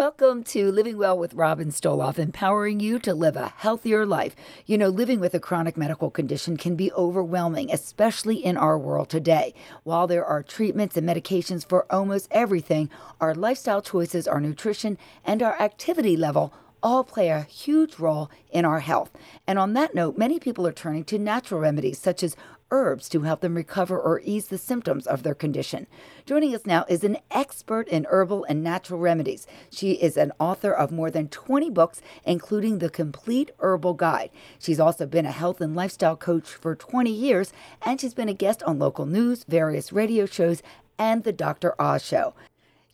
Welcome to Living Well with Robin Stoloff, empowering you to live a healthier life. You know, living with a chronic medical condition can be overwhelming, especially in our world today. While there are treatments and medications for almost everything, our lifestyle choices, our nutrition, and our activity level all play a huge role in our health. And on that note, many people are turning to natural remedies such as herbs to help them recover or ease the symptoms of their condition. Joining us now is an expert in herbal and natural remedies. She is an author of more than 20 books, including The Complete Herbal Guide. She's also been a health and lifestyle coach for 20 years, and she's been a guest on local news, various radio shows, and The Dr. Oz Show.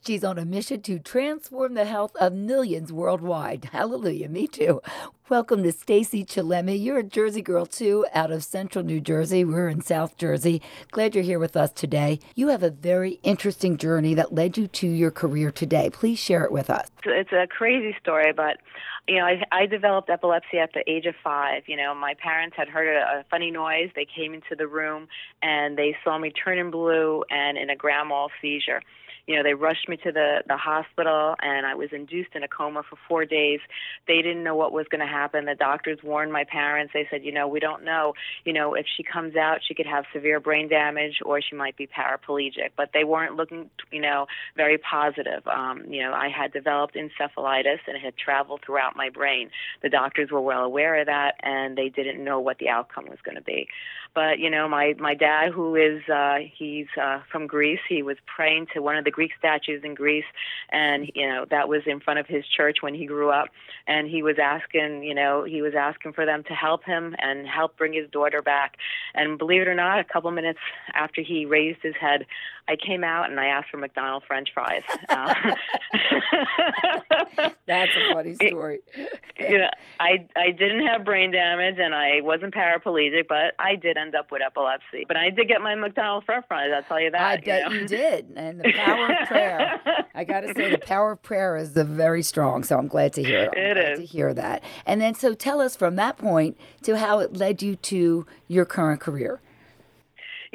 She's on a mission to transform the health of millions worldwide. Hallelujah, me too. Welcome to Stacy Chillemi. You're a Jersey girl too, out of central New Jersey. We're in South Jersey. Glad you're here with us today. You have a very interesting journey that led you to your career today. Please share it with us. It's a crazy story, but you know, I, I developed epilepsy at the age of five. You know, my parents had heard a, a funny noise. They came into the room and they saw me turning blue and in a grand mal seizure you know, they rushed me to the the hospital, and I was induced in a coma for four days. They didn't know what was going to happen. The doctors warned my parents. They said, you know, we don't know. You know, if she comes out, she could have severe brain damage, or she might be paraplegic. But they weren't looking, you know, very positive. Um, you know, I had developed encephalitis, and it had traveled throughout my brain. The doctors were well aware of that, and they didn't know what the outcome was going to be. But you know, my my dad, who is uh, he's uh, from Greece, he was praying to one of the Greek statues in Greece, and you know that was in front of his church when he grew up, and he was asking, you know, he was asking for them to help him and help bring his daughter back. And believe it or not, a couple minutes after he raised his head, I came out and I asked for McDonald's French fries. Uh, That's a funny story. you know, I I didn't have brain damage and I wasn't paraplegic, but I did end up with epilepsy. But I did get my McDonald's French fries. I'll tell you that. I bet you, know? you did, and the power of prayer. I got to say, the power of prayer is very strong. So I'm glad to hear it. I'm it glad is. to hear that. And then, so tell us from that point to how it led you to your current career.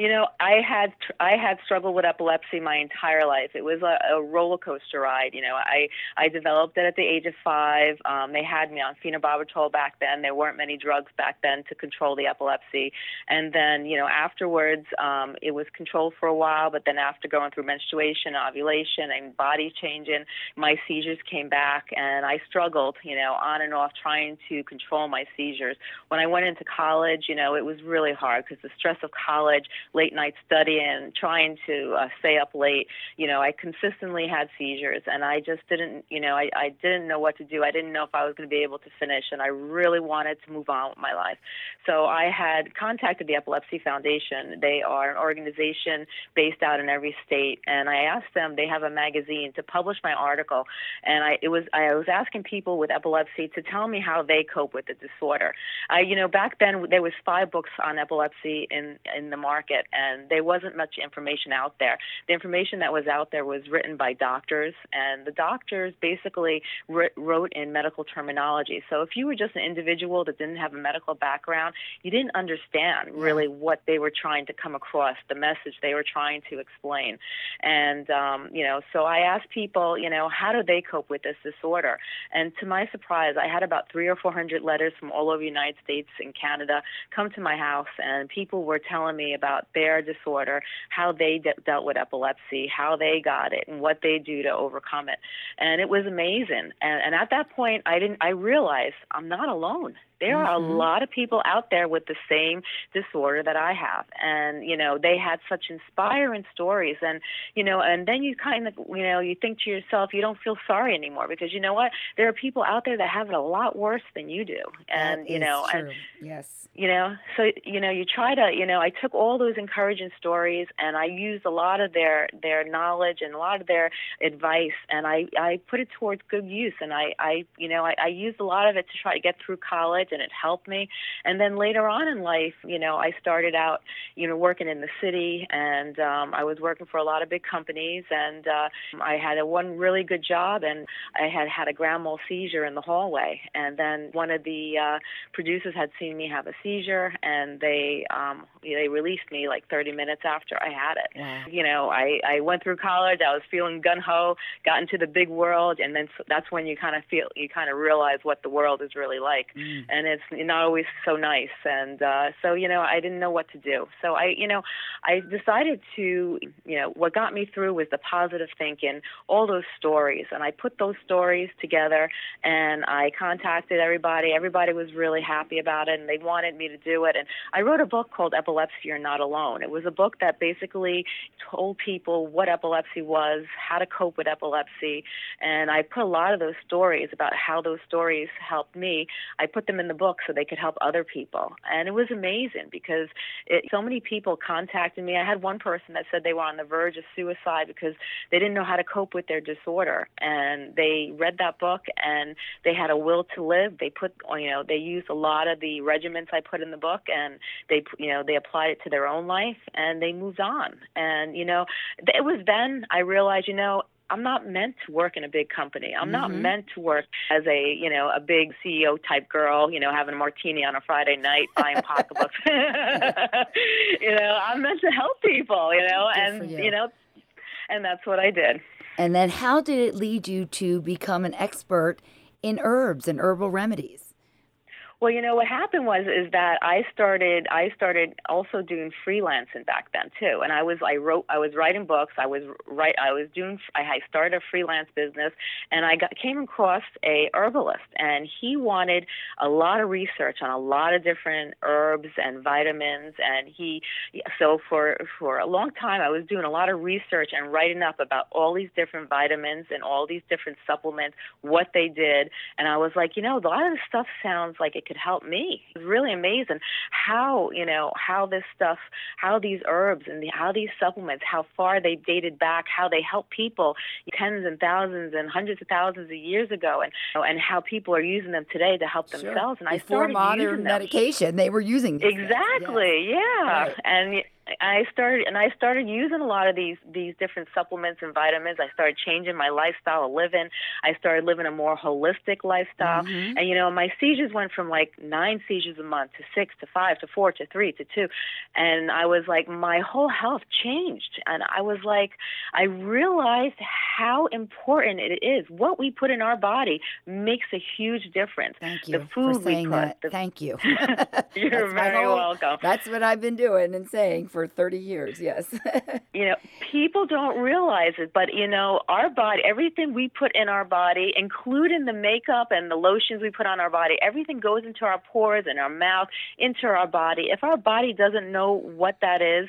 You know, I had I had struggled with epilepsy my entire life. It was a, a roller coaster ride. You know, I I developed it at the age of five. Um, they had me on phenobarbital back then. There weren't many drugs back then to control the epilepsy. And then, you know, afterwards, um, it was controlled for a while. But then, after going through menstruation, ovulation, and body changing, my seizures came back, and I struggled. You know, on and off trying to control my seizures. When I went into college, you know, it was really hard because the stress of college late night studying, trying to uh, stay up late. You know, I consistently had seizures, and I just didn't, you know, I, I didn't know what to do. I didn't know if I was going to be able to finish, and I really wanted to move on with my life. So I had contacted the Epilepsy Foundation. They are an organization based out in every state, and I asked them. They have a magazine to publish my article, and I it was I was asking people with epilepsy to tell me how they cope with the disorder. I, you know, back then there was five books on epilepsy in in the market it, and there wasn't much information out there. The information that was out there was written by doctors, and the doctors basically wrote in medical terminology. So if you were just an individual that didn't have a medical background, you didn't understand really what they were trying to come across, the message they were trying to explain. And, um, you know, so I asked people, you know, how do they cope with this disorder? And to my surprise, I had about three or four hundred letters from all over the United States and Canada come to my house, and people were telling me about their disorder, how they de- dealt with epilepsy, how they got it, and what they do to overcome it. And it was amazing. And, and at that point, I didn't. I realized I'm not alone. There mm-hmm. are a mm-hmm. lot of people out there with the same disorder that I have. And, you know, they had such inspiring stories. And, you know, and then you kind of, you know, you think to yourself, you don't feel sorry anymore because you know what? There are people out there that have it a lot worse than you do. And, that you know, true. and, yes. You know, so, you know, you try to, you know, I took all those encouraging stories and I used a lot of their, their knowledge and a lot of their advice and I, I put it towards good use. And I, I, you know, I, I used a lot of it to try to get through college and it helped me. And then later on in life, you know, I started out, you know, working in the city, and um, I was working for a lot of big companies, and uh, I had a one really good job, and I had had a grand mal seizure in the hallway, and then one of the uh, producers had seen me have a seizure, and they um, they released me like 30 minutes after I had it. Wow. You know, I I went through college. I was feeling gun ho, got into the big world, and then that's when you kind of feel you kind of realize what the world is really like, Mm. and it's not always so nice. And uh, so you know, I didn't know what to do. So I you know, I decided to you know what got me through was the positive thinking, all those stories, and I put those stories together, and I contacted everybody. Everybody was really happy about it, and they wanted me to do it. And I wrote a book called Epilepsy You're Not Alone. It was a book that basically told people what epilepsy was, how to cope with epilepsy, and I put a lot of those stories about how those stories helped me. I put them in the book so they could help other people, and it was amazing because it, so many people contacted me. I had one person that said they were on the verge of suicide because they didn't know how to cope with their disorder, and they read that book and they had a will to live. They put, you know, they used a lot of the regiments I put in the book, and they, you know, they applied it to their own life, and they moved on. And you know, it was then I realized, you know, I'm not meant to work in a big company. I'm not Mhm. meant to work as a, you know, a big CEO type girl, you know, having a martini on a Friday night, buying pocketbooks. you know, I'm meant to help people, you know, Good and you. know, and that's what I did. And then how did it lead you to become an expert in herbs and herbal remedies? Well, you know what happened was is that I started I started also doing freelancing back then too, and I was I wrote I was writing books. I was write I was doing I started a freelance business, and I got came across a herbalist, and he wanted a lot of research on a lot of different herbs and vitamins, and he so for for a long time I was doing a lot of research and writing up about all these different vitamins and all these different supplements, what they did, and I was like, you know, a lot of this stuff sounds like it could help me. It was really amazing how, you know, how this stuff, how these herbs and the, how these supplements, how far they dated back, how they help people tens and thousands and hundreds of thousands of years ago, and and how people are using them today to help Sure. themselves. And I Before started modern using them. medication, they were using things, yes. Exactly. Yeah. Right. And I started and I started using a lot of these these different supplements and vitamins. I started changing my lifestyle of living. I started living a more holistic lifestyle. Mhm. And you know, my seizures went from like 9 seizures a month to 6 to 5 to 4 to 3 to 2. And I was like my whole health changed and I was like I realized how important it is. What we put in our body makes a huge difference. Thank The you food for we saying put, that. the- Thank you. You're That's very whole- welcome. That's what I've been doing and saying for 30 years, yes. you know, people don't realize it, but you know, our body, everything we put in our body, including the makeup and the lotions we put on our body, everything goes into our pores and our mouth, into our body. If our body doesn't know what that is,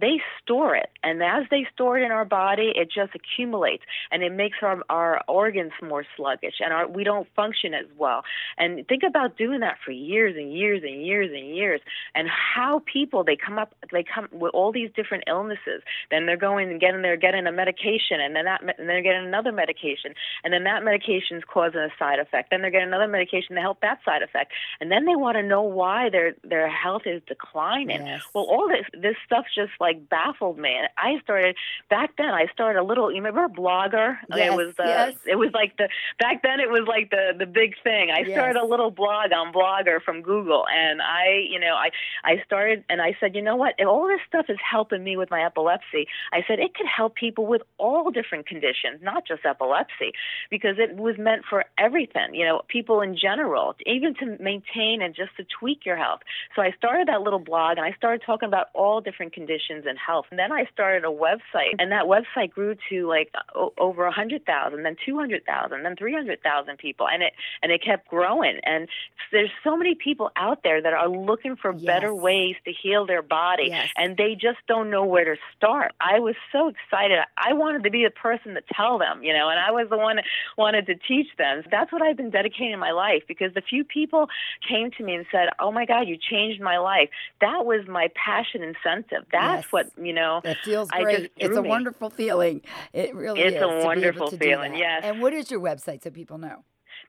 they store it. And as they store it in our body it just accumulates and it makes our our organs more sluggish and our we don't function as well. And think about doing that for years and years and years and years and how people they come up they come with all these different illnesses. Then they're going and getting they're getting a medication and then that and they're getting another medication and then that medication's causing a side effect. Then they're getting another medication to help that side effect. And then they want to know why their their health is declining. Yes. well all this this stuff just like baffled me. And i started back then i started a little you remember blogger? Yes, it was uh, yes. it was like the back then it was like the the big thing. I Yes. started a little blog on blogger from google and i you know i i started and i said you know what? If all this stuff is helping me with my epilepsy i said it could help people with all different conditions not just epilepsy because it was meant for everything you know people in general even to maintain and just to tweak your health. So i started that little blog and i started talking about all different conditions and health. And then i started a website and that website grew to like o- over a hundred thousand then two hundred thousand then three hundred thousand people and it and it kept growing. And there's so many people out there that are looking for better ways to heal their body Yes. and they just don't know where to start. I was so excited. I wanted to be the person to tell them you know and i was the one that wanted to teach them. That's what i've been dedicating my life because the few people came to me and said oh my god you changed my life. That was my passion incentive. That's Yes. what you know That feels great. It's a me. wonderful feeling. It really It's is. It's a to be able wonderful feeling, yes. And what is your website so people know?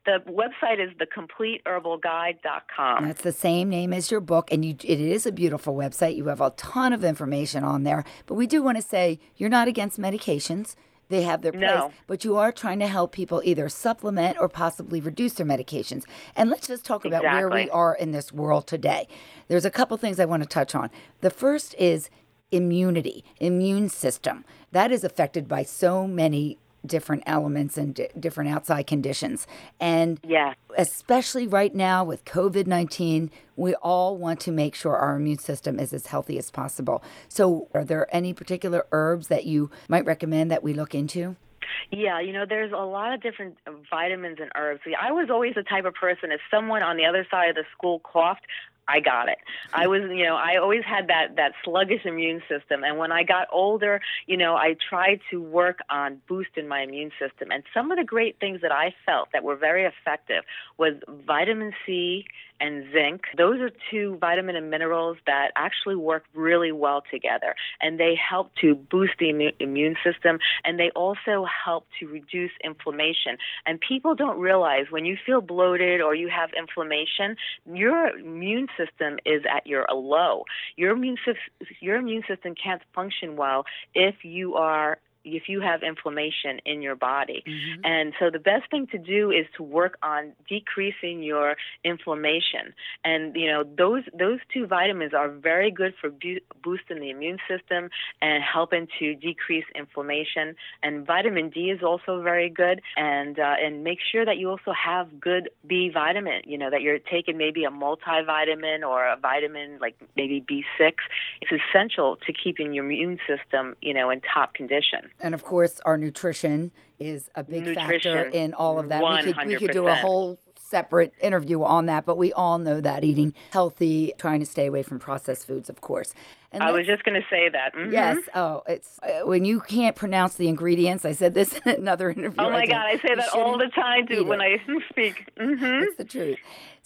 the website is thecompleteherbalguide.com That's the same name as your book, and you, it is a beautiful website. You have a ton of information on there. But we do want to say you're not against medications. They have their place, No. but you are trying to help people either supplement or possibly reduce their medications. And let's just talk about where we are in this world today. There's a couple things I want to touch on. The first is immunity, immune system. That is affected by so many different elements and d- different outside conditions. And yeah. especially right now with COVID 19, we all want to make sure our immune system is as healthy as possible. So, are there any particular herbs that you might recommend that we look into? Yeah, you know, there's a lot of different vitamins and herbs. I was always the type of person, if someone on the other side of the school coughed, I got it. I was, you know, I always had that that sluggish immune system, and when I got older, you know, I tried to work on boosting my immune system. And some of the great things that I felt that were very effective was vitamin C and zinc. Those are two vitamin and minerals that actually work really well together, and they help to boost the immu- immune system, and they also help to reduce inflammation. And people don't realize when you feel bloated or you have inflammation, your immune system is at your low. Your immune your immune system can't function well if you are if you have inflammation in your body. Mm-hmm. And so the best thing to do is to work on decreasing your inflammation. And you know those those two vitamins are very good for bu- boosting the immune system and helping to decrease inflammation. And vitamin D is also very good. And uh, and make sure that you also have good B vitamin. You know that you're taking maybe a multivitamin or a vitamin like maybe B6. It's essential to keeping your immune system you know in top condition. And of course, our nutrition is a big nutrition, factor in all of that. 100%. We could, we could do a whole separate interview on that, but we all know that eating healthy, trying to stay away from processed foods, of course. And I was just going to say that. Mm-hmm. Yes. Oh, it's uh, when you can't pronounce the ingredients. I said this in another interview. Oh my I God, I say that all the time too when I speak. Mm-hmm. It's the truth.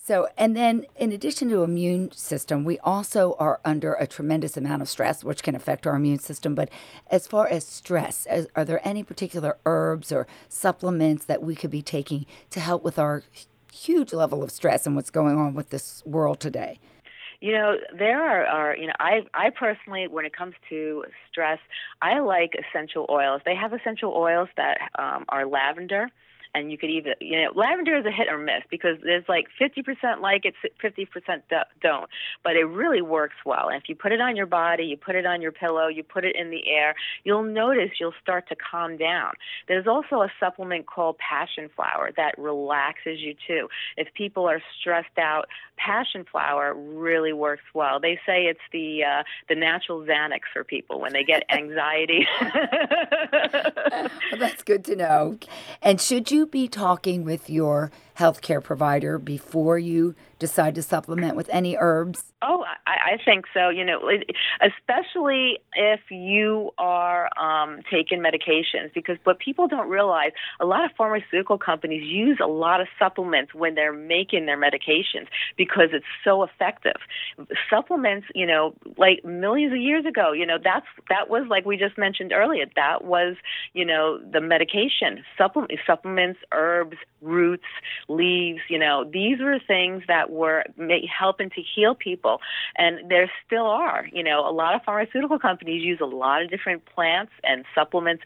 So, and then in addition to immune system, we also are under a tremendous amount of stress, which can affect our immune system. But as far as stress, as, are there any particular herbs or supplements that we could be taking to help with our huge level of stress and what's going on with this world today? You know, there are, are you know, I I personally, when it comes to stress, I like essential oils. They have essential oils that um, are lavender and you could even you know lavender is a hit or miss because there's like 50% like it 50% don't. But it really works well. And if you put it on your body you put it on your pillow you put it in the air you'll notice you'll start to calm down. There's also a supplement called passion flower that relaxes you too. If people are stressed out passion flower really works well. They say it's the uh, the natural xanax for people when they get anxiety. Well, that's good to know and should you be talking with your healthcare provider before you decide to supplement with any herbs? Oh, I, I think so. You know, especially if you are um, taking medications, because what people don't realize, a lot of pharmaceutical companies use a lot of supplements when they're making their medications because it's so effective. Supplements, you know, like millions of years ago, you know, that's that was like we just mentioned earlier. That was, you know, the medication. Supplement, supplements, herbs, roots, leaves. You know, these were things that were helping to heal people, and there still are. You know, a lot of pharmaceutical companies use a lot of different plants and supplements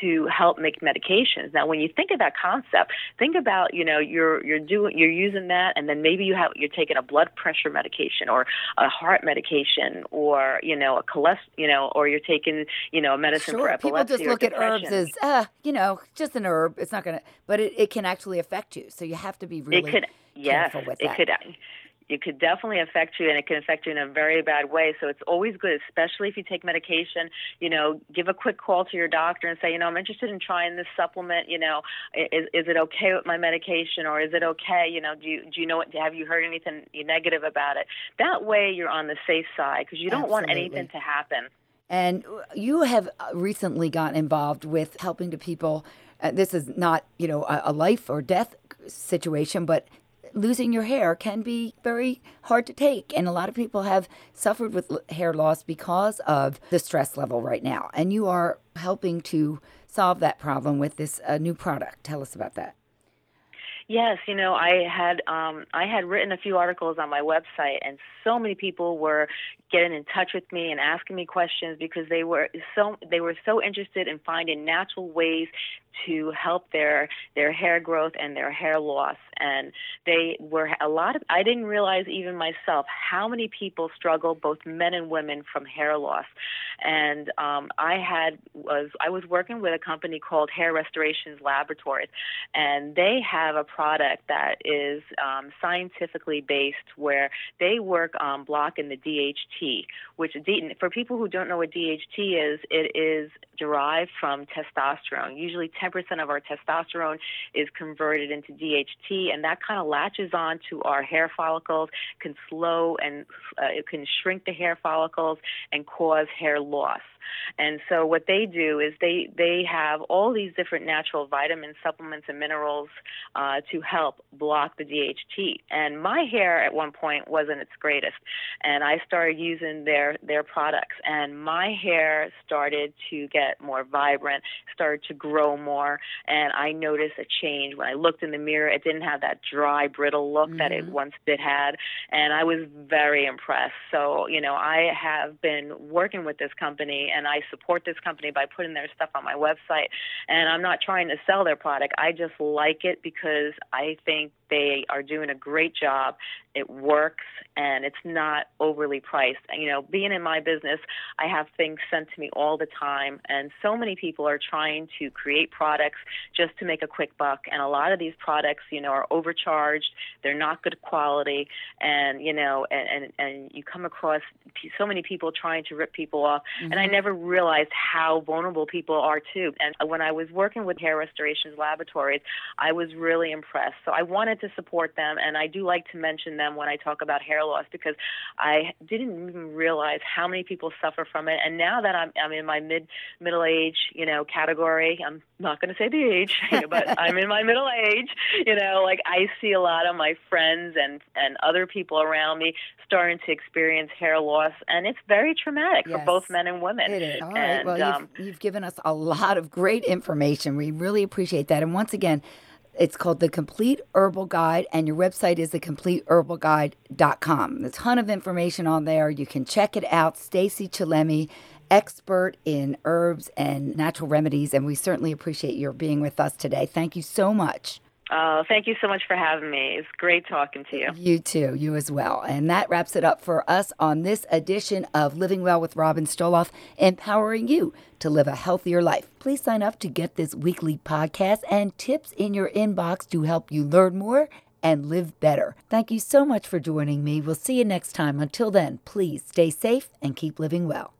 to help make medications. Now, when you think of that concept, think about you know you're you're doing you're using that, and then maybe you have you're taking a blood pressure medication or a heart medication or you know a cholesterol you know or you're taking you know a medicine sure. for epilepsy. People just look at herbs as uh, you know just an herb. It's not gonna, but it, it can actually affect you. So you have to be really it could, yes, careful with it could it could definitely affect you and it can affect you in a very bad way. So it's always good, especially if you take medication, you know, give a quick call to your doctor and say, you know, I'm interested in trying this supplement, you know, is, is it okay with my medication or is it okay? You know, do you, do you know what, have you heard anything negative about it? That way you're on the safe side because you don't Absolutely. want anything to happen. And you have recently gotten involved with helping to people. Uh, this is not, you know, a, a life or death situation, but losing your hair can be very hard to take. And a lot of people have suffered with hair loss because of the stress level right now. And you are helping to solve that problem with this uh, new product. Tell us about that. Yes, you know, I had um, I had written a few articles on my website, and so many people were getting in touch with me and asking me questions because they were so they were so interested in finding natural ways to help their their hair growth and their hair loss. And they were a lot of I didn't realize even myself how many people struggle both men and women from hair loss. And um, I had was I was working with a company called Hair Restorations Laboratories and they have a product that is um, scientifically based where they work on blocking the DHT which for people who don't know what DHT is it is derived from testosterone usually 10% of our testosterone is converted into DHT and that kind of latches on to our hair follicles, can slow and uh, it can shrink the hair follicles and cause hair loss. And so what they do is they they have all these different natural vitamins, supplements, and minerals uh, to help block the DHT. And my hair at one point wasn't its greatest, and I started using their their products, and my hair started to get more vibrant, started to grow more, and I noticed a change when I looked in the mirror. It didn't have that dry, brittle look mm-hmm. that it mm-hmm. once did had, and I was very impressed. So you know, I have been working with this company and I support this company by putting their stuff on my website. And I'm not trying to sell their product. I just like it because I think they are doing a great job. It works and it's not overly priced. And, you know, being in my business, I have things sent to me all the time, and so many people are trying to create products just to make a quick buck. And a lot of these products, you know, are overcharged. They're not good quality, and you know, and and, and you come across so many people trying to rip people off. Mm-hmm. And I mm-hmm. Never realized how vulnerable people are too. And when I was working with Hair Restorations Laboratories, I was really impressed. So I wanted to support them, and I do like to mention them when I talk about hair loss because I didn't even realize how many people suffer from it. And now that I'm I'm in my mid middle age, you know, category, I'm not going to say the age, but I'm in my middle age. You know, like I see a lot of my friends and and other people around me starting to experience hair loss, and it's very traumatic yes, for both men and women. It is. All right. And, well, um, you've, you've given us a lot of great information. We really appreciate that. And once again. It's called The Complete Herbal Guide, and your website is thecompleteherbalguide.com. There's a ton of information on there. You can check it out. Stacy Chillemi, expert in herbs and natural remedies, and we certainly appreciate your being with us today. Thank you so much. Oh, thank you so much for having me. It's great talking to you. You too, you as well. And that wraps it up for us on this edition of Living Well with Robin Stoloff, empowering you to live a healthier life. Please sign up to get this weekly podcast and tips in your inbox to help you learn more and live better. Thank you so much for joining me. We'll see you next time. Until then, please stay safe and keep living well.